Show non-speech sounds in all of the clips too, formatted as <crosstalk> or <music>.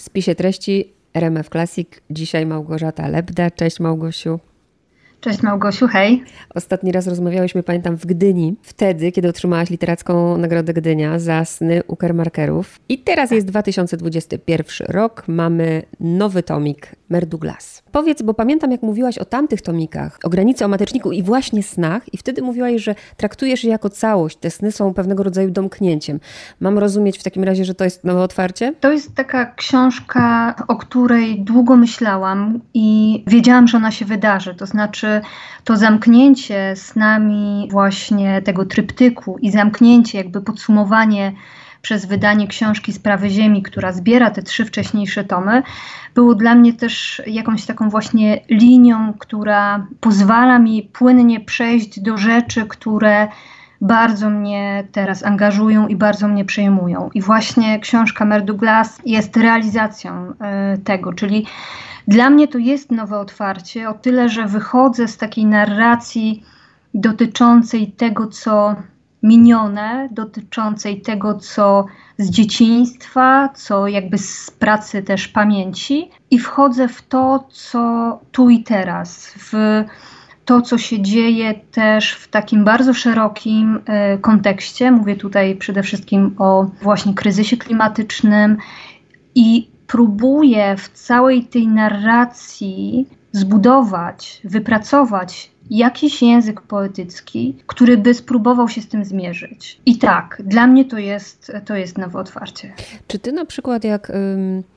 W spisie treści RMF Classic. Dzisiaj Małgorzata Lebda. Cześć Małgosiu. Cześć Małgosiu, hej. Ostatni raz rozmawiałyśmy, pamiętam, w Gdyni, wtedy, kiedy otrzymałaś literacką Nagrodę Gdynia za sny Ukermarkerów. I teraz jest 2021 rok, mamy nowy tomik Mer Douglas. Powiedz, bo pamiętam, jak mówiłaś o tamtych tomikach, o granicy, o mateczniku i właśnie snach, i wtedy mówiłaś, że traktujesz je jako całość. Te sny są pewnego rodzaju domknięciem. Mam rozumieć w takim razie, że to jest nowe otwarcie? To jest taka książka, o której długo myślałam i wiedziałam, że ona się wydarzy. To znaczy, to zamknięcie snami właśnie tego tryptyku i zamknięcie, jakby podsumowanie przez wydanie książki Sprawy Ziemi, która zbiera te trzy wcześniejsze tomy, było dla mnie też jakąś taką właśnie linią, która pozwala mi płynnie przejść do rzeczy, które bardzo mnie teraz angażują i bardzo mnie przejmują. I właśnie książka Mer Douglas jest realizacją y, tego, czyli dla mnie to jest nowe otwarcie, o tyle, że wychodzę z takiej narracji dotyczącej tego, co minione, dotyczącej tego, co z dzieciństwa, co jakby z pracy też pamięci, i wchodzę w to, co tu i teraz, w to, co się dzieje też w takim bardzo szerokim e, kontekście. Mówię tutaj przede wszystkim o właśnie kryzysie klimatycznym i próbuję w całej tej narracji zbudować, wypracować jakiś język poetycki, który by spróbował się z tym zmierzyć. I tak, dla mnie to jest, to jest nowe otwarcie. Czy ty na przykład jak,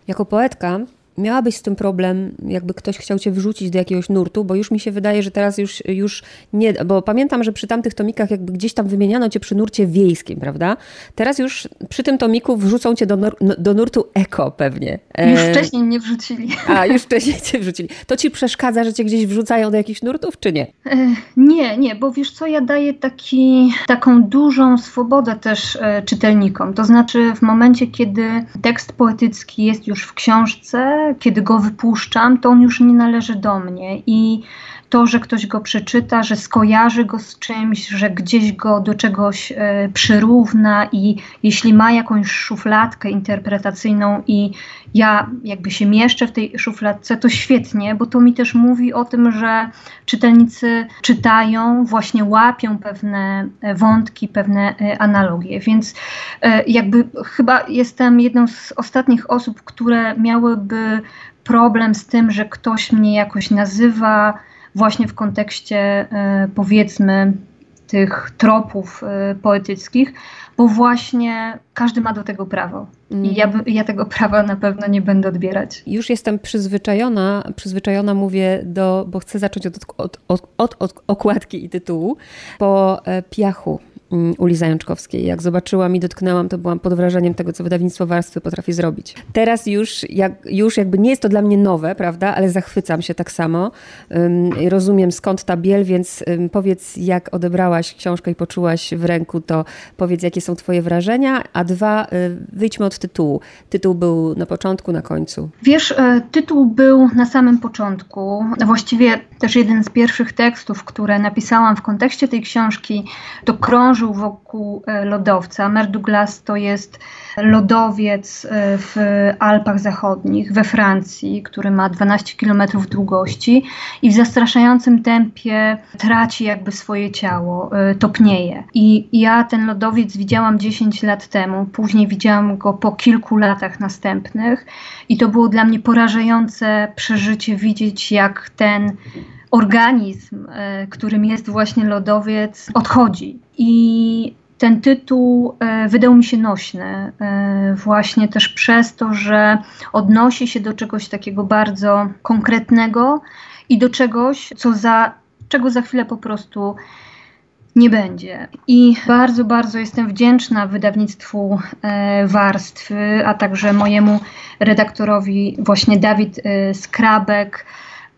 jako poetka miałabyś z tym problem, jakby ktoś chciał cię wrzucić do jakiegoś nurtu, bo już mi się wydaje, że teraz już, już nie, bo pamiętam, że przy tamtych tomikach jakby gdzieś tam wymieniano cię przy nurcie wiejskim, prawda? Teraz już przy tym tomiku wrzucą cię do, nur, do nurtu eko pewnie. Już e... wcześniej nie wrzucili. A, już wcześniej cię wrzucili. To ci przeszkadza, że cię gdzieś wrzucają do jakichś nurtów, czy nie? E, nie, nie, bo wiesz co, ja daję taki, taką dużą swobodę też e, czytelnikom. To znaczy w momencie, kiedy tekst poetycki jest już w książce, kiedy go wypuszczam, to on już nie należy do mnie i to, że ktoś go przeczyta, że skojarzy go z czymś, że gdzieś go do czegoś e, przyrówna i jeśli ma jakąś szufladkę interpretacyjną i ja jakby się mieszczę w tej szufladce, to świetnie, bo to mi też mówi o tym, że czytelnicy czytają, właśnie łapią pewne e, wątki, pewne e, analogie. Więc jakby chyba jestem jedną z ostatnich osób, które miałyby problem z tym, że ktoś mnie jakoś nazywa właśnie w kontekście powiedzmy tych tropów poetyckich, bo właśnie każdy ma do tego prawo. I ja, mhm. ja, tego prawa na pewno nie będę odbierać. Już jestem przyzwyczajona, przyzwyczajona mówię do, bo chcę zacząć od, od, od, od, okładki i tytułu, po e, piachu Uli Zajączkowskiej. Jak zobaczyłam i dotknęłam, to byłam pod wrażeniem tego, co wydawnictwo Warstwy potrafi zrobić. Teraz już, jak, już jakby nie jest to dla mnie nowe, prawda, ale zachwycam się tak samo. rozumiem skąd ta biel, więc powiedz, jak odebrałaś książkę i poczułaś w ręku, to powiedz, jakie są twoje wrażenia, a dwa, y, wyjdźmy od tytułu. Tytuł był na początku, na końcu. Wiesz, e, tytuł był na samym początku. Właściwie też jeden z pierwszych tekstów, które napisałam w kontekście tej książki, to krąży krążył wokół e, lodowca. Mer Douglas to jest lodowiec e, w Alpach Zachodnich, we Francji, który ma 12 km długości i w zastraszającym tempie traci jakby swoje ciało, e, topnieje. I ja ten lodowiec widziałam 10 lat temu, później widziałam go po kilku latach następnych i to było dla mnie porażające przeżycie widzieć, jak ten organizm, e, którym jest właśnie lodowiec, odchodzi. I ten tytuł e, wydał mi się nośny, e, właśnie też przez to, że odnosi się do czegoś takiego bardzo konkretnego i do czegoś, co za, czego za chwilę po prostu nie będzie. I bardzo, bardzo jestem wdzięczna wydawnictwu Warstwy, a także mojemu redaktorowi, właśnie Dawid Skrabek,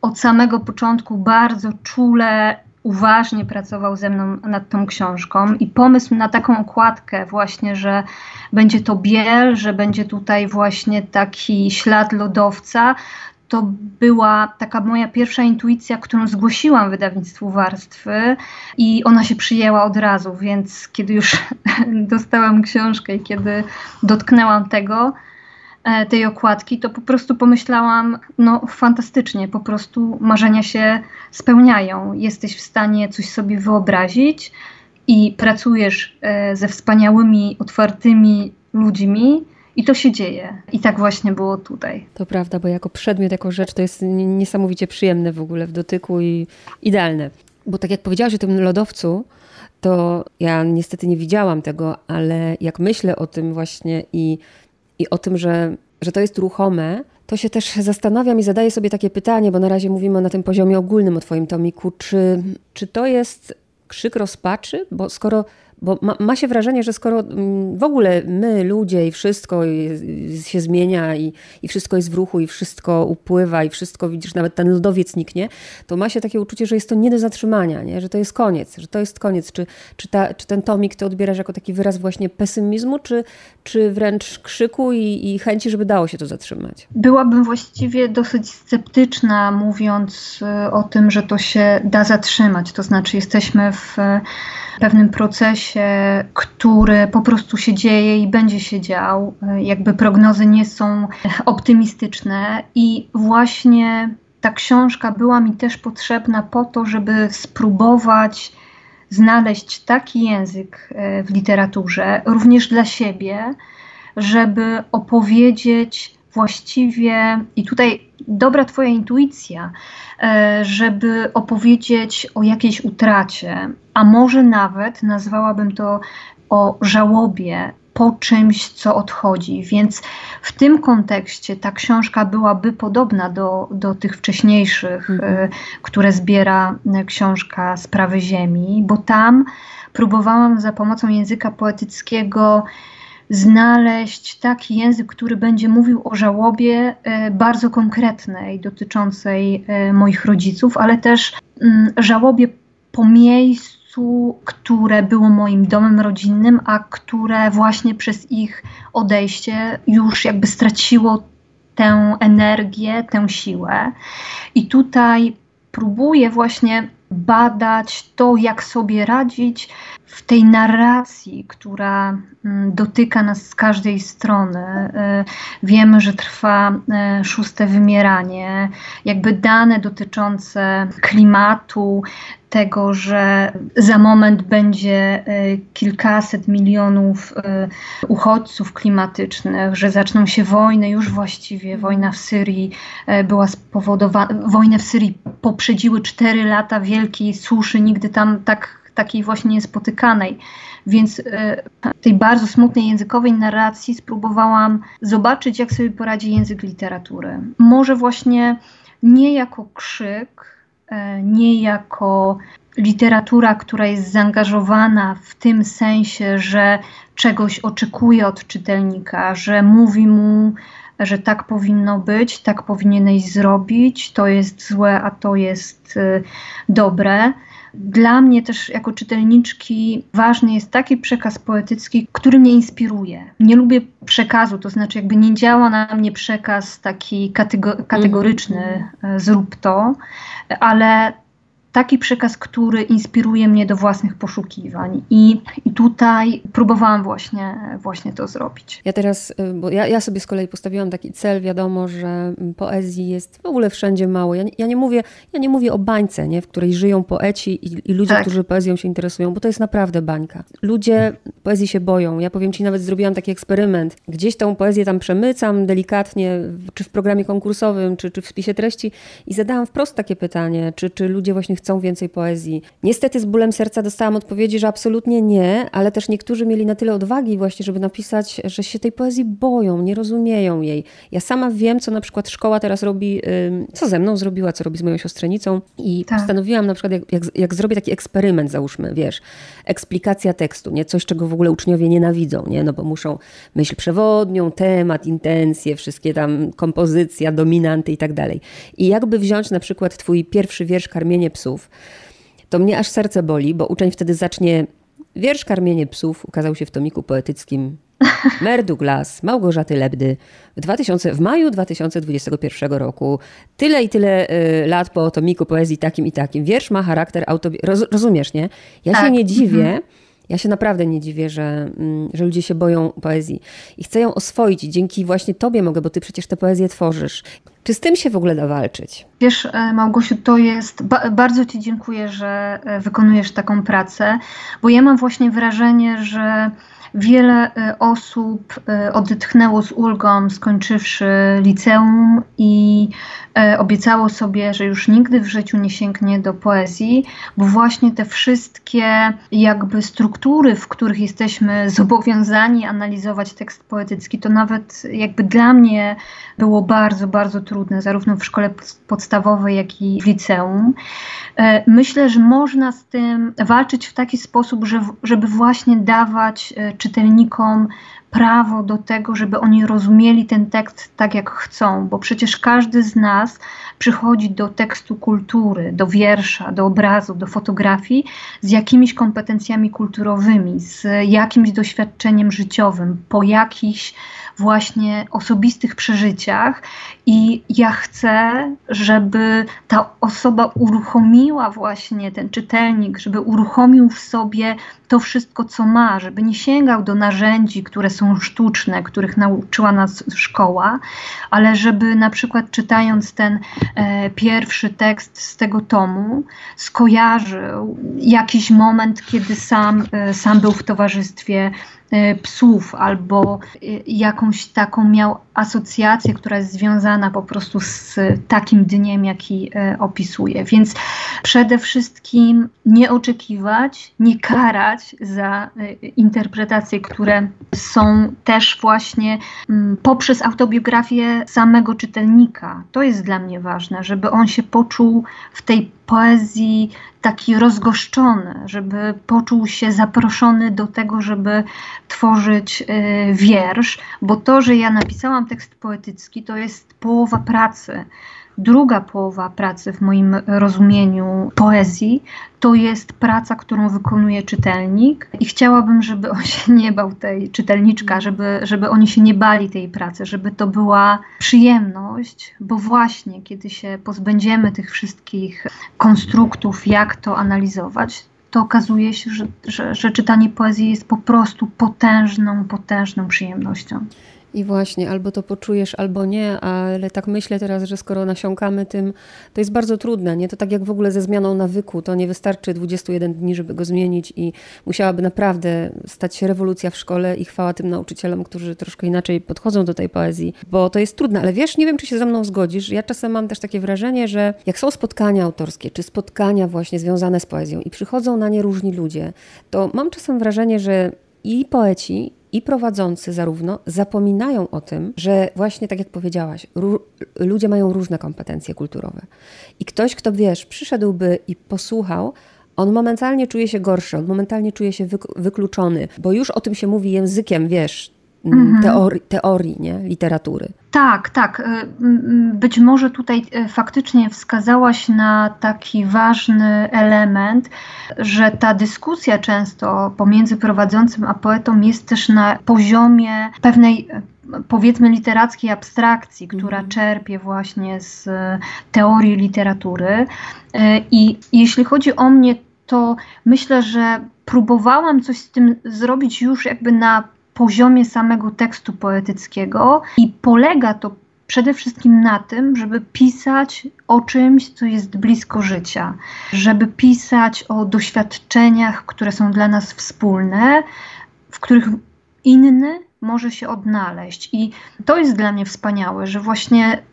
od samego początku bardzo czule, uważnie pracował ze mną nad tą książką i pomysł na taką okładkę właśnie, że będzie to biel, że będzie tutaj właśnie taki ślad lodowca, to była taka moja pierwsza intuicja, którą zgłosiłam wydawnictwu warstwy i ona się przyjęła od razu, więc kiedy już <laughs> dostałam książkę i kiedy dotknęłam tego, tej okładki, to po prostu pomyślałam, no fantastycznie, po prostu marzenia się spełniają. Jesteś w stanie coś sobie wyobrazić i pracujesz e, ze wspaniałymi, otwartymi ludźmi, i to się dzieje. I tak właśnie było tutaj. To prawda, bo jako przedmiot, jako rzecz to jest niesamowicie przyjemne w ogóle w dotyku i idealne. Bo tak jak powiedziałaś o tym lodowcu, to ja niestety nie widziałam tego, ale jak myślę o tym właśnie i, i o tym, że, że to jest ruchome, to się też zastanawiam i zadaję sobie takie pytanie, bo na razie mówimy na tym poziomie ogólnym o Twoim tomiku, czy, czy to jest krzyk rozpaczy? Bo skoro bo ma, ma, się wrażenie, że skoro mm, w ogóle my, ludzie i wszystko się zmienia i, i wszystko jest w ruchu i wszystko upływa i wszystko, widzisz, nawet ten lodowiec niknie, to ma się takie uczucie, że jest to nie do zatrzymania, nie? że to jest koniec, że to jest koniec. Czy, czy, ta, czy ten tomik ty odbierasz jako taki wyraz właśnie pesymizmu, czy, czy wręcz krzyku i, i chęci, żeby dało się to zatrzymać? Byłabym właściwie dosyć sceptyczna, mówiąc y, o tym, że to się da zatrzymać. To znaczy, jesteśmy w pewnym procesie, który po prostu się dzieje i będzie się dział. Jakby prognozy nie są optymistyczne i właśnie ta książka była mi też potrzebna po to, żeby spróbować znaleźć taki język e, w literaturze, również dla siebie, żeby opowiedzieć właściwie, i tutaj dobra Twoja intuicja, e, żeby opowiedzieć o jakiejś utracie, a może nawet nazwałabym to o żałobie po czymś, co odchodzi. Więc w tym kontekście ta książka byłaby podobna do, do tych wcześniejszych, mm. które zbiera e, książka Sprawy Ziemi, bo tam próbowałam za pomocą języka poetyckiego znaleźć taki język, który będzie mówił o żałobie e, bardzo konkretnej, dotyczącej moich rodziców, ale też mm, żałobie po miejscu, które było moim domem rodzinnym, a które właśnie przez ich odejście już jakby straciło tę energię, tę siłę. I tutaj próbuję właśnie badać to, jak sobie radzić w tej narracji, która mm, dotyka nas z każdej strony. Y, wiemy, że trwa y, szóste wymieranie, jakby dane dotyczące klimatu, tego, że za moment będzie y, kilkaset milionów uchodźców klimatycznych, że zaczną się wojny, już właściwie wojna w Syrii była spowodowana, wojnę w Syrii poprzedziły cztery lata wielkiej suszy, nigdy tam tak takiej właśnie niespotykanej. Więc e, tej bardzo smutnej językowej narracji spróbowałam zobaczyć, jak sobie poradzi język literatury. Może właśnie nie jako krzyk, e, nie jako literatura, która jest zaangażowana w tym sensie, że czegoś oczekuje od czytelnika, że mówi mu, że tak powinno być, tak powinieneś zrobić, to jest złe, a to jest e, dobre dla mnie też jako czytelniczki ważny jest taki przekaz poetycki, który mnie inspiruje. Nie lubię przekazu, to znaczy jakby nie działa na mnie przekaz taki kategoryczny, mm -hmm. zrób to, ale taki przekaz, który inspiruje mnie do własnych poszukiwań. I, i tutaj próbowałam właśnie, właśnie to zrobić. Ja teraz, y, bo ja, ja sobie z kolei postawiłam taki cel, wiadomo, że poezji jest w ogóle wszędzie mało. Ja, ja nie, mówię, ja nie mówię o bańce, nie, w której żyją poeci i, i ludzie, tak. którzy poezją się interesują, bo to jest naprawdę bańka. Ludzie poezji się boją. Ja powiem ci, nawet zrobiłam taki eksperyment. Gdzieś tą poezję tam przemycam delikatnie, czy w programie konkursowym, czy, czy w spisie treści i zadałam wprost takie pytanie, czy, czy ludzie właśnie chcą chcą więcej poezji. Niestety z bólem serca dostałam odpowiedzi, że absolutnie nie, ale też niektórzy mieli na tyle odwagi właśnie, żeby napisać, że się tej poezji boją, nie rozumieją jej. Ja sama wiem, co na przykład szkoła teraz robi, co ze mną zrobiła, co robi z moją siostrzenicą i tak. postanowiłam na przykład, jak, jak, jak zrobię taki eksperyment, załóżmy, wiesz, eksplikacja tekstu, nie? Coś, czego w ogóle uczniowie nienawidzą, nie? No bo muszą myśl przewodnią, temat, intencje, wszystkie tam kompozycja, dominanty i tak dalej. I jakby wziąć na przykład twój pierwszy wiersz Karmienie psów, psów, to mnie aż serce boli, bo uczeń wtedy zacznie wiersz Karmienie psów ukazał się w tomiku poetyckim <laughs> Mer Douglas, Małgorzaty Lebdy w, 2000, w maju 2021 roku. Tyle i tyle y, lat po tomiku poezji takim i takim. Wiersz ma charakter autobi... Roz, rozumiesz, nie? Ja tak. się nie dziwię, mhm. Ja się naprawdę nie dziwię, że, mm, że ludzie się boją poezji i chcę ją oswoić. Dzięki właśnie tobie mogę, bo ty przecież tę poezję tworzysz. Czy z tym się w ogóle da walczyć? Wiesz, e, Małgosiu, to jest. Ba bardzo Ci dziękuję, że e, wykonujesz taką pracę, bo ja mam właśnie wrażenie, że Wiele y, osób y, odetchnęło z ulgą, skończywszy liceum i y, obiecało sobie, że już nigdy w życiu nie sięgnie do poezji, bo właśnie te wszystkie jakby struktury, w których jesteśmy <laughs> zobowiązani analizować tekst poetycki, to nawet jakby dla mnie było bardzo, bardzo trudne, zarówno w szkole podstawowej, jak i w liceum. Myślę, że można z tym walczyć w taki sposób, żeby właśnie dawać czytelnikom prawo do tego, żeby oni rozumieli ten tekst tak, jak chcą, bo przecież każdy z nas przychodzi do tekstu kultury, do wiersza, do obrazu, do fotografii z jakimiś kompetencjami kulturowymi, z jakimś doświadczeniem życiowym, po jakichś właśnie osobistych przeżyciach. I ja chcę, żeby ta osoba uruchomiła właśnie ten czytelnik, żeby uruchomił w sobie to wszystko, co ma, żeby nie sięgał do narzędzi, które są sztuczne, których nauczyła nas szkoła, ale żeby na przykład czytając ten e, pierwszy tekst z tego tomu, skojarzył jakiś moment, kiedy sam, e, sam był w towarzystwie psów albo e, jakąś taką miał asocjację, która jest związana po prostu z takim dniem, jaki e, opisuje. Więc przede wszystkim nie oczekiwać, nie karać za interpretacje, które są też właśnie mm, poprzez autobiografię samego czytelnika. To jest dla mnie ważne, żeby on się poczuł w tej poezji taki rozgoszczony, żeby poczuł się zaproszony do tego, żeby tworzyć y, wiersz, bo to, że ja napisałam tekst poetycki, to jest połowa pracy druga połowa pracy w moim rozumieniu poezji to jest praca, którą wykonuje czytelnik i chciałabym, żeby on się nie bał tej czytelniczka, żeby, żeby oni się nie bali tej pracy, żeby to była przyjemność, bo właśnie kiedy się pozbędziemy tych wszystkich konstruktów, jak to analizować, to okazuje się, że, że, że czytanie poezji jest po prostu potężną, potężną przyjemnością. I właśnie, albo to poczujesz, albo nie, ale tak myślę teraz, że skoro nasiąkamy tym, to jest bardzo trudne, nie? To tak jak w ogóle ze zmianą nawyku, to nie wystarczy 21 dni, żeby go zmienić i musiałaby naprawdę stać się rewolucja w szkole i chwała tym nauczycielom, którzy troszkę inaczej podchodzą do tej poezji, bo to jest trudne, ale wiesz, nie wiem, czy się ze mną zgodzisz, ja czasem mam też takie wrażenie, że jak są spotkania autorskie, czy spotkania właśnie związane z poezją i przychodzą na nie różni ludzie, to mam czasem wrażenie, że i poeci, i prowadzący zarówno zapominają o tym, że właśnie tak jak powiedziałaś, ludzie mają różne kompetencje kulturowe. I ktoś, kto wiesz, przyszedłby i posłuchał, on momentalnie czuje się gorszy, on momentalnie czuje się wykluczony, bo już o tym się mówi językiem, wiesz. Teorii, teorii nie? literatury. Tak, tak. Y, być może tutaj y, faktycznie wskazałaś na taki ważny element, że ta dyskusja często pomiędzy prowadzącym a poetą jest też na poziomie pewnej y, powiedzmy literackiej abstrakcji, która mhm. czerpie właśnie z teorii literatury. I jeśli chodzi o mnie, to myślę, że próbowałam coś z tym zrobić już jakby na poziomie samego tekstu poetyckiego i polega to przede wszystkim na tym, żeby pisać o czymś, co jest blisko życia, żeby pisać o doświadczeniach, które są dla nas wspólne, w których inny może się odnaleźć. I to jest dla mnie wspaniałe, że właśnie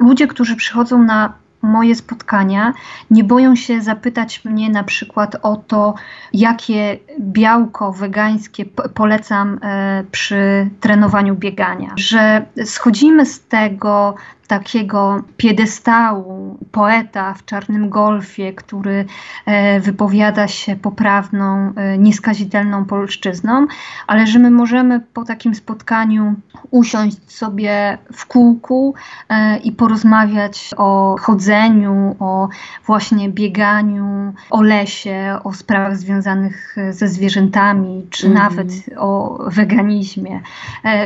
ludzie, którzy przychodzą na moje spotkania nie boją się zapytać mnie na przykład o to, jakie białko wegańskie polecam e, przy trenowaniu biegania. Że schodzimy z tego takiego piedestału poeta w czarnym golfie, który e, wypowiada się poprawną, e, nieskazitelną polszczyzną, ale że my możemy po takim spotkaniu usiąść sobie w kółku e, i porozmawiać o chodzeniu, o właśnie bieganiu, o lesie, o sprawach związanych ze zwierzętami, czy mm. nawet o weganizmie.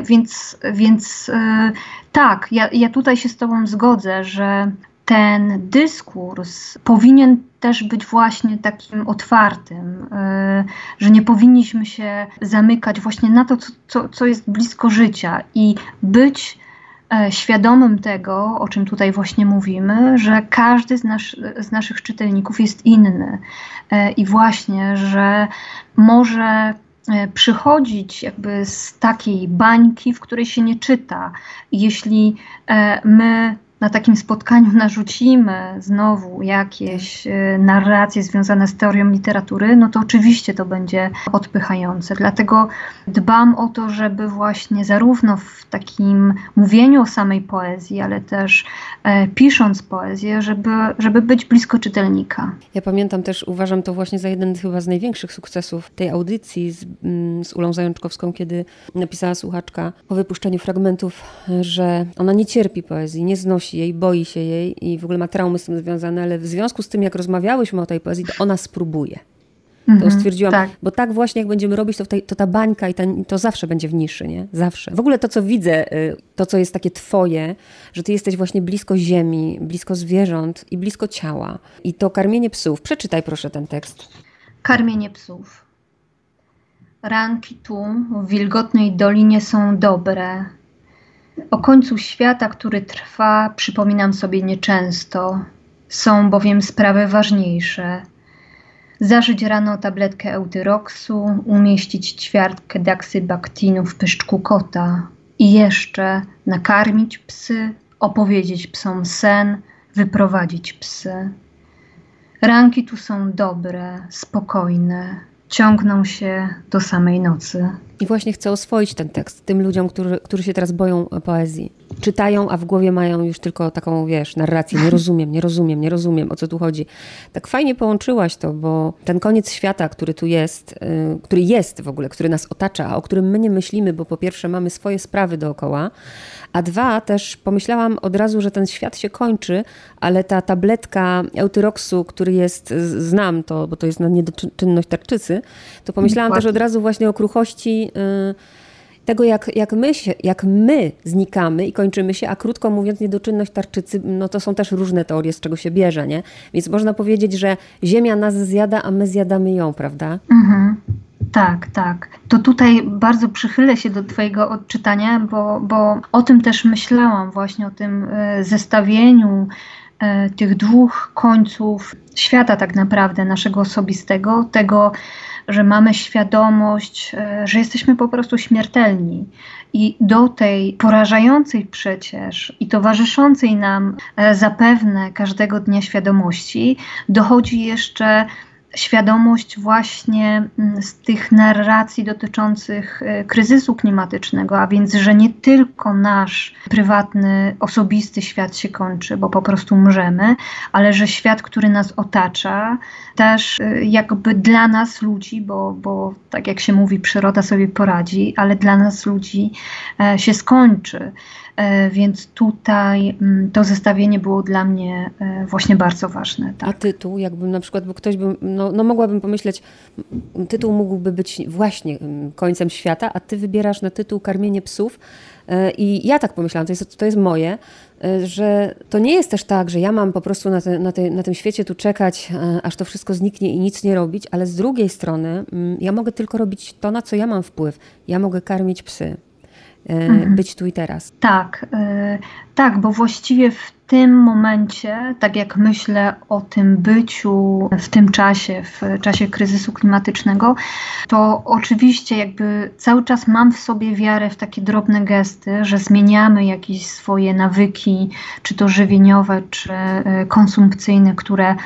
Więc, więc tak, ja, ja tutaj się z Tobą zgodzę, że ten dyskurs powinien też być właśnie takim otwartym, e, że nie powinniśmy się zamykać właśnie na to, co, co, co jest blisko życia i być e, świadomym tego, o czym tutaj właśnie mówimy, że każdy z, nas, z naszych czytelników jest inny e, i właśnie, że może przychodzić jakby z takiej bańki, w której się nie czyta. Jeśli my na takim spotkaniu narzucimy znowu jakieś e, narracje związane z teorią literatury, no to oczywiście to będzie odpychające. Dlatego dbam o to, żeby właśnie zarówno w takim mówieniu o samej poezji, ale też e, pisząc poezję, żeby, żeby być blisko czytelnika. Ja pamiętam też, uważam to właśnie za jeden chyba z największych sukcesów tej audycji z, mm, z Ulą Zajączkowską, kiedy napisała słuchaczka po wypuszczeniu fragmentów, że ona nie cierpi poezji, nie znosi znosi jej, boi się jej i w ogóle ma traumy z tym związane, ale w związku z tym, jak rozmawiałyśmy o tej poezji, to ona spróbuje. To mhm, stwierdziłam, tak. bo tak właśnie jak będziemy robić, to, tej, to ta bańka i ta, to zawsze będzie w niszy, nie? Zawsze. W ogóle to, co widzę, y, to, co jest takie twoje, że ty jesteś właśnie blisko ziemi, blisko zwierząt i blisko ciała. I to karmienie psów. Przeczytaj proszę ten tekst. Karmienie psów. Ranki tu, w wilgotnej dolinie są dobre, o końcu świata, który trwa, przypominam sobie nieczęsto. Są bowiem sprawy ważniejsze. Zażyć rano tabletkę eutyroksu, umieścić ćwiartkę daksybaktinu w pyszczku kota i jeszcze nakarmić psy, opowiedzieć psom sen, wyprowadzić psy. Ranki tu są dobre, spokojne, ciągną się do samej nocy. I właśnie chcę oswoić ten tekst tym ludziom, którzy, którzy się teraz boją poezji. Czytają, a w głowie mają już tylko taką, wiesz, narrację. Nie rozumiem, nie rozumiem, nie rozumiem, o co tu chodzi. Tak fajnie połączyłaś to, bo ten koniec świata, który tu jest, yy, który jest w ogóle, który nas otacza, a o którym my nie myślimy, bo po pierwsze mamy swoje sprawy dookoła, a dwa, też pomyślałam od razu, że ten świat się kończy, ale ta tabletka eutyroksu, który jest, znam to, bo to jest na niedoczynność tarczycy, to pomyślałam też od razu właśnie o kruchości y, tego, jak, jak, my się, jak my znikamy i kończymy się, a krótko mówiąc, niedoczynność tarczycy, no to są też różne teorie, z czego się bierze, nie? Więc można powiedzieć, że Ziemia nas zjada, a my zjadamy ją, prawda? Mhm. Tak, tak. To tutaj bardzo przychylę się do Twojego odczytania, bo, bo o tym też myślałam, właśnie o tym e, zestawieniu e, tych dwóch końców świata, tak naprawdę, naszego osobistego, tego, że mamy świadomość, e, że jesteśmy po prostu śmiertelni. I do tej porażającej przecież i towarzyszącej nam zapewne każdego dnia świadomości dochodzi jeszcze świadomość właśnie mm, z tych narracji dotyczących e, kryzysu klimatycznego, a więc, że nie tylko nasz prywatny, osobisty świat się kończy, bo po prostu umrzemy, ale że świat, który nas otacza, też e, jakby dla nas ludzi, bo, bo tak jak się mówi, przyroda sobie poradzi, ale dla nas ludzi e, się skończy. E, więc tutaj mm, to zestawienie było dla mnie e, właśnie bardzo ważne. Tak. A tytuł, jakbym na przykład, bo ktoś by, no, no mogłabym pomyśleć, tytuł mógłby być właśnie końcem świata, a ty wybierasz na tytuł Karmienie psów. E, I ja tak pomyślałam, to jest, to jest moje, że to nie jest też tak, że ja mam po prostu na, te, na, te, na tym świecie tu czekać, aż to wszystko zniknie i nic nie robić, ale z drugiej strony ja mogę tylko robić to, na co ja mam wpływ. Ja mogę karmić psy. Mhm. być tu i teraz. Tak, e, tak, bo właściwie w tym momencie, tak jak myślę o tym byciu w tym czasie, w czasie kryzysu klimatycznego, to oczywiście jakby cały czas mam w sobie wiarę w takie drobne gesty, że zmieniamy jakieś swoje nawyki, czy to żywieniowe, czy e, konsumpcyjne, które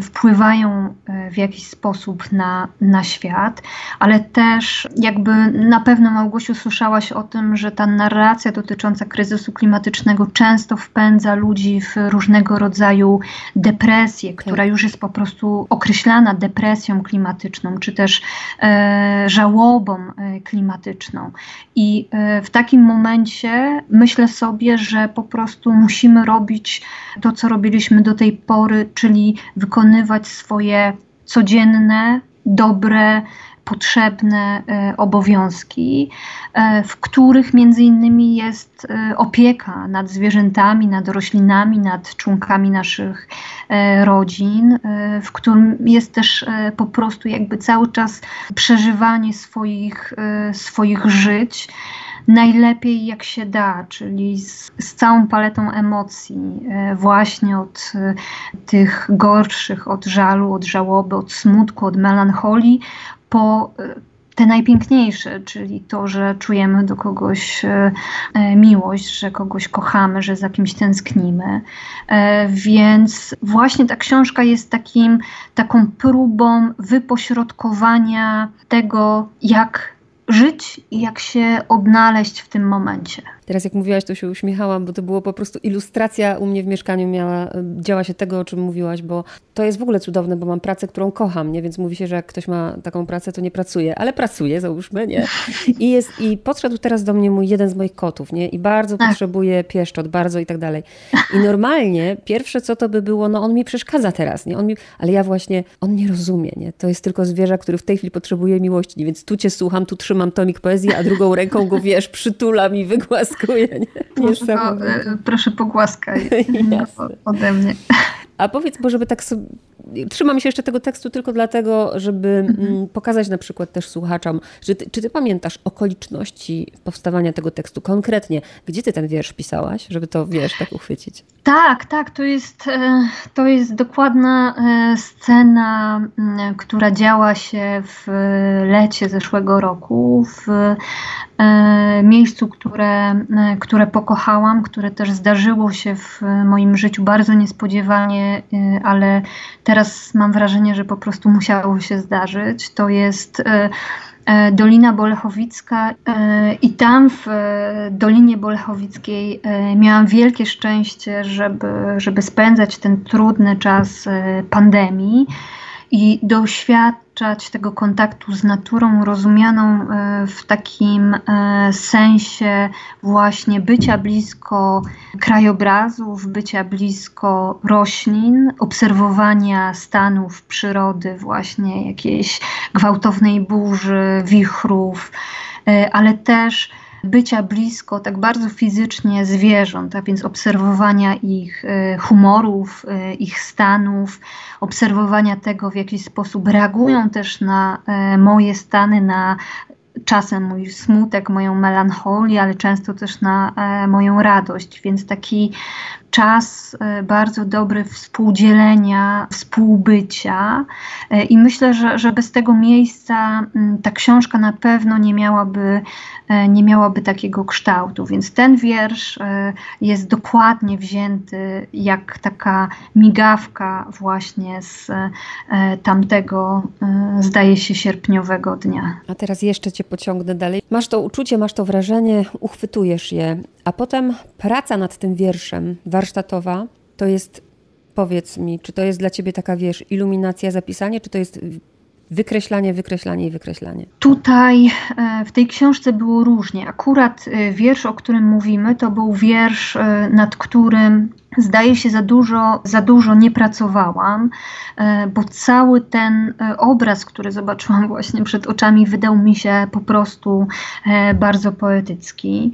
wpływają e, w jakiś sposób na, na świat, ale też jakby na pewno Małgosiu słyszałaś o tym, że ta narracja dotycząca kryzysu klimatycznego często wpędza ludzi w różnego rodzaju depresję, tak. która już jest po prostu określana depresją klimatyczną, czy też e, żałobą e, klimatyczną. I e, w takim momencie myślę sobie, że po prostu musimy robić to, co robiliśmy do tej pory, czyli wykonywać swoje codzienne, dobre potrzebne obowiązki, w których między innymi jest opieka nad zwierzętami, nad roślinami, nad członkami naszych rodzin, w którym jest też po prostu jakby cały czas przeżywanie swoich, swoich żyć. Najlepiej jak się da, czyli z, z całą paletą emocji, e, właśnie od e, tych gorszych, od żalu, od żałoby, od smutku, od melancholii, po e, te najpiękniejsze, czyli to, że czujemy do kogoś miłość, że kogoś kochamy, że za kimś tęsknimy. Więc właśnie ta książka jest takim, taką próbą wypośrodkowania tego, jak żyć i jak się odnaleźć w tym momencie. Teraz jak mówiłaś, to się uśmiechałam, bo to było po prostu ilustracja u mnie w mieszkaniu miała, działa się tego, o czym mówiłaś, bo to jest w ogóle cudowne, bo mam pracę, którą kocham, nie? Więc mówi się, że jak ktoś ma taką pracę, to nie pracuje, ale pracuje, załóżmy, nie? I, jest, i podszedł teraz do mnie mój jeden z moich kotów, nie? I bardzo tak. potrzebuje pieszczot, bardzo i tak dalej. I normalnie pierwsze co to by było, no on mi przeszkadza teraz, nie? On mi, ale ja właśnie, on nie rozumie, nie? To jest tylko zwierzę, który w tej chwili potrzebuje miłości, nie? więc tu cię słucham, tu trzymam tomik poezji, a drugą ręką go, wiesz, przytulam i Dziękuję. Proszę, po, e, proszę pogłaskaj <laughs> ode mnie. A powiedz, bo żeby tak sobie. Trzymam się jeszcze tego tekstu tylko dlatego, żeby mhm. Mm, pokazać na przykład też słuchaczom, że ty, czy ty pamiętasz okoliczności powstawania tego tekstu konkretnie? Gdzie ty ten wiersz pisałaś, żeby to wiesz, tak uchwycić? Tak, tak, to jest, e, to jest dokładna e, scena, która działa się w lecie zeszłego roku, w E, miejscu, które, e, które pokochałam, które też zdarzyło się w moim życiu bardzo niespodziewanie, e, ale teraz mam wrażenie, że po prostu musiało się zdarzyć. To jest Dolina Bolechowicka i tam w Dolinie Bolechowickiej miałam wielkie szczęście, żeby, żeby spędzać ten trudny czas pandemii i doświadczać tego kontaktu z naturą, rozumianą e, w takim e, sensie właśnie bycia blisko krajobrazów, bycia blisko roślin, obserwowania stanów przyrody, właśnie jakiejś gwałtownej burzy, wichrów, e, ale też bycia blisko tak bardzo fizycznie zwierząt, a więc obserwowania ich e, humorów, e, ich stanów, obserwowania tego, w jaki sposób reagują też na e, moje stany, na czasem mój smutek, moją melancholię, ale często też na moją radość. Więc taki czas e, bardzo dobry współdzielenia, współbycia e, i myślę, że, że bez tego miejsca ta książka na pewno nie miałaby, e, nie miałaby takiego kształtu, więc ten wiersz jest dokładnie wzięty jak taka migawka właśnie z tamtego, zdaje się, sierpniowego dnia. A teraz jeszcze Cię pociągnę dalej. Masz to uczucie, masz to wrażenie, uchwytujesz je, a potem praca nad tym wierszem, warsztatowa, to jest, powiedz mi, czy to jest dla ciebie taka, wiesz, iluminacja, zapisanie, czy to jest wykreślanie, wykreślanie i wykreślanie? Tutaj e, w tej książce było różnie. Akurat e, wiersz, o którym mówimy, to był wiersz, e, nad którym zdaje się za dużo, za dużo nie pracowałam, bo cały ten obraz, który zobaczyłam właśnie przed oczami, wydał mi się po prostu bardzo poetycki.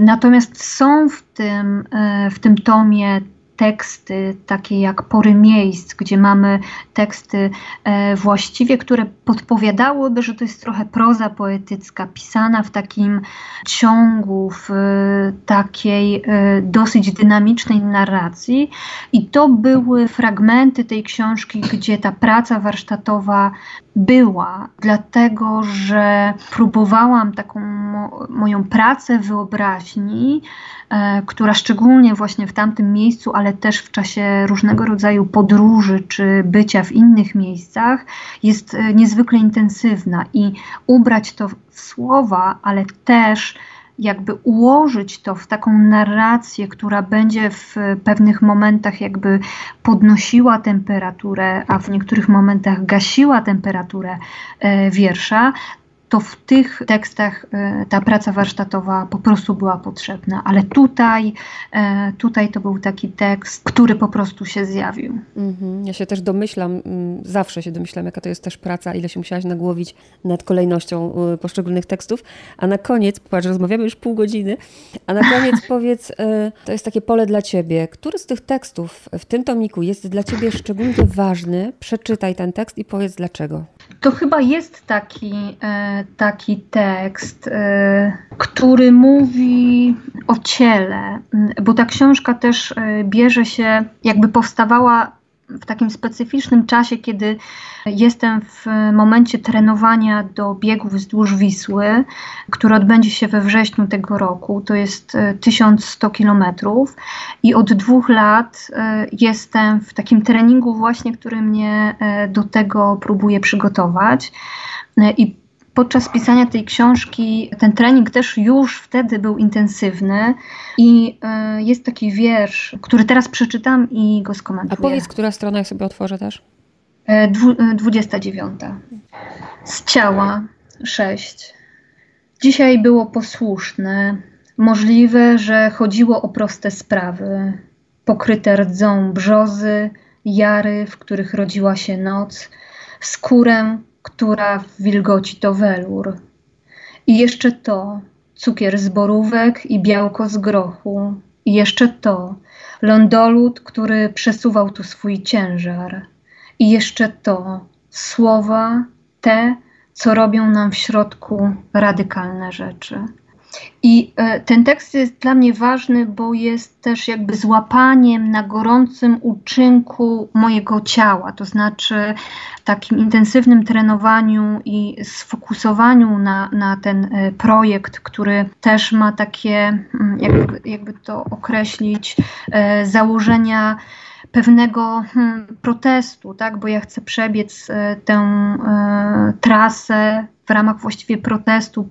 Natomiast są w tym, w tym tomie teksty takie jak Pory Miejsc, gdzie mamy teksty e, właściwie, które podpowiadałyby, że to jest trochę proza poetycka, pisana w takim ciągu, w takiej e, dosyć dynamicznej narracji. I to były fragmenty tej książki, gdzie ta praca warsztatowa była, dlatego że próbowałam taką mo moją pracę wyobraźni, e, która szczególnie właśnie w tamtym miejscu, ale też w czasie różnego rodzaju podróży czy bycia w innych miejscach, jest e, niezwykle intensywna. I ubrać to w słowa, ale też jakby ułożyć to w taką narrację, która będzie w pewnych momentach jakby podnosiła temperaturę, a w niektórych momentach gasiła temperaturę e, wiersza, to w tych tekstach e, ta praca warsztatowa po prostu była potrzebna, ale tutaj, e, tutaj to był taki tekst, który po prostu się zjawił. Mhm. Ja się też domyślam, mm, zawsze się domyślam, jaka to jest też praca, ile się musiałaś nagłowić nad kolejnością e, poszczególnych tekstów, a na koniec, popatrz, rozmawiamy już pół godziny, a na koniec <laughs> powiedz, to jest takie pole dla ciebie, który z tych tekstów w tym tomiku jest dla ciebie szczególnie ważny? Przeczytaj ten tekst i powiedz dlaczego. To chyba jest taki, e, taki tekst, e, który mówi o ciele, bo ta książka też e, bierze się, jakby powstawała w takim specyficznym czasie, kiedy jestem w momencie trenowania do biegów wzdłuż Wisły, który odbędzie się we wrześniu tego roku. To jest 1100 e, kilometrów i od dwóch lat e, jestem w takim treningu właśnie, który mnie e, do tego próbuje przygotować. I podczas pisania tej książki ten trening też już wtedy był intensywny i y, jest taki wiersz, który teraz przeczytam i go skomentuję. A powiedz, która strona ja sobie otworzę też? E, dwu, 29. E, Z ciała 6. Dzisiaj było posłuszne. Możliwe, że chodziło o proste sprawy, pokryte rdzą brzozy, jary, w których rodziła się noc, skórę, która wilgoci to welur. I jeszcze to, cukier z borówek i białko z grochu. I jeszcze to, lądolud, który przesuwał tu swój ciężar. I jeszcze to, słowa, te, co robią nam w środku radykalne rzeczy. I e, ten tekst jest dla mnie ważny, bo jest też jakby złapaniem na gorącym uczynku mojego ciała, to znaczy takim intensywnym trenowaniu i sfokusowaniu na, na ten e, projekt, który też ma takie, mm, jakby, jakby to określić, e, założenia pewnego hmm, protestu, tak? bo ja chcę przebiec tę trasę w ramach właściwie protestu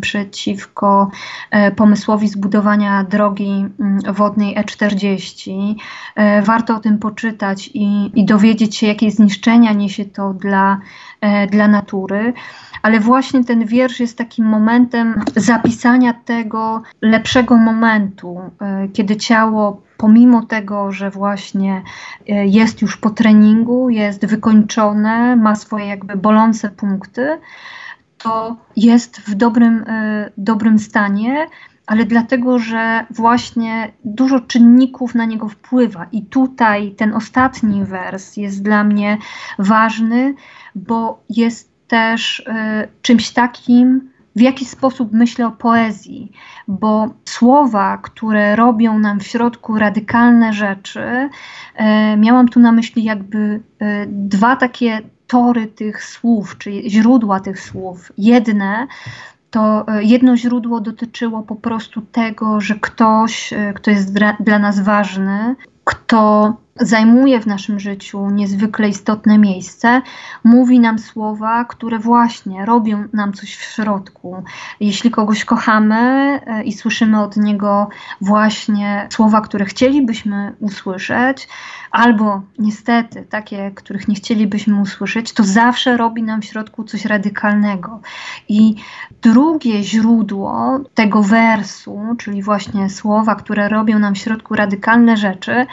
przeciwko e, pomysłowi zbudowania drogi mm, wodnej E40. E, warto o tym poczytać i, i dowiedzieć się, jakie zniszczenia niesie to dla, e, dla natury. Ale właśnie ten wiersz jest takim momentem zapisania tego lepszego momentu, kiedy ciało pomimo tego, że właśnie jest już po treningu, jest wykończone, ma swoje jakby bolące punkty, to jest w dobrym, e, dobrym stanie, ale dlatego, że właśnie dużo czynników na niego wpływa. I tutaj ten ostatni wers jest dla mnie ważny, bo jest też y, czymś takim, w jaki sposób myślę o poezji, bo słowa, które robią nam w środku radykalne rzeczy, y, miałam tu na myśli jakby y, dwa takie tory tych słów, czy źródła tych słów. Jedne to e, jedno źródło dotyczyło po prostu tego, że ktoś, e, kto jest dla nas ważny, kto zajmuje w naszym życiu niezwykle istotne miejsce, mówi nam słowa, które właśnie robią nam coś w środku. Jeśli kogoś kochamy e, i słyszymy od niego właśnie słowa, które chcielibyśmy usłyszeć, albo niestety takie, których nie chcielibyśmy usłyszeć, to zawsze robi nam w środku coś radykalnego. I drugie źródło tego wersu, czyli właśnie słowa, które robią nam w środku radykalne rzeczy,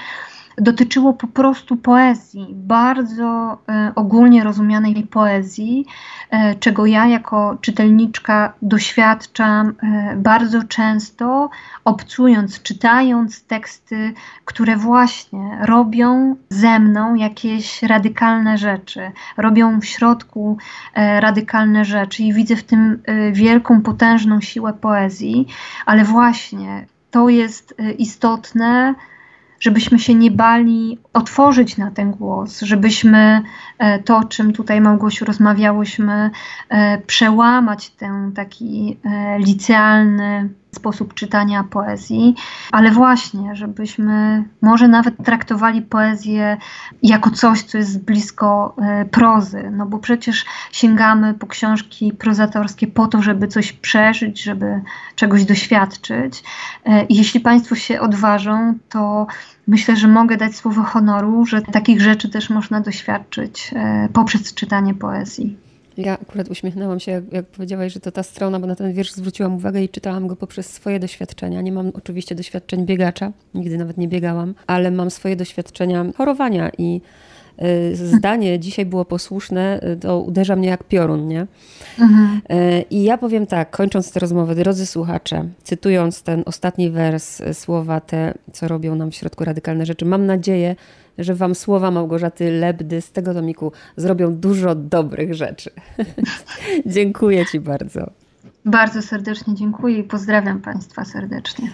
dotyczyło po prostu poezji, bardzo e, ogólnie rozumianej poezji, e, czego ja jako czytelniczka doświadczam e, bardzo często, obcując, czytając teksty, które właśnie robią ze mną jakieś radykalne rzeczy, robią w środku radykalne rzeczy i widzę w tym wielką, potężną siłę poezji, ale właśnie to jest istotne żebyśmy się nie bali otworzyć na ten głos, żebyśmy to, o czym tutaj Małgosiu rozmawiałyśmy, e, przełamać ten taki e, licealny sposób czytania poezji, ale właśnie, żebyśmy może nawet traktowali poezję jako coś, co jest blisko prozy, no bo przecież sięgamy po książki prozatorskie po to, żeby coś przeżyć, żeby czegoś doświadczyć. I jeśli Państwo się odważą, to myślę, że mogę dać słowo honoru, że takich rzeczy też można doświadczyć e, poprzez czytanie poezji. Ja akurat uśmiechnęłam się, jak, jak powiedziałaś, że to ta strona, bo na ten wiersz zwróciłam uwagę i czytałam go poprzez swoje doświadczenia. Nie mam oczywiście doświadczeń biegacza, nigdy nawet nie biegałam, ale mam swoje doświadczenia chorowania i zdanie dzisiaj było posłuszne, y, to uderza mnie jak piorun, nie? Mhm. Y, I ja powiem tak, kończąc tę rozmowę, drodzy słuchacze, cytując ten ostatni wers, słowa te, co robią nam w środku radykalne rzeczy, mam nadzieję, że Wam słowa Małgorzaty Lebdy z tego tomiku zrobią dużo dobrych rzeczy. <laughs> dziękuję Ci bardzo. Bardzo serdecznie dziękuję i pozdrawiam Państwa serdecznie.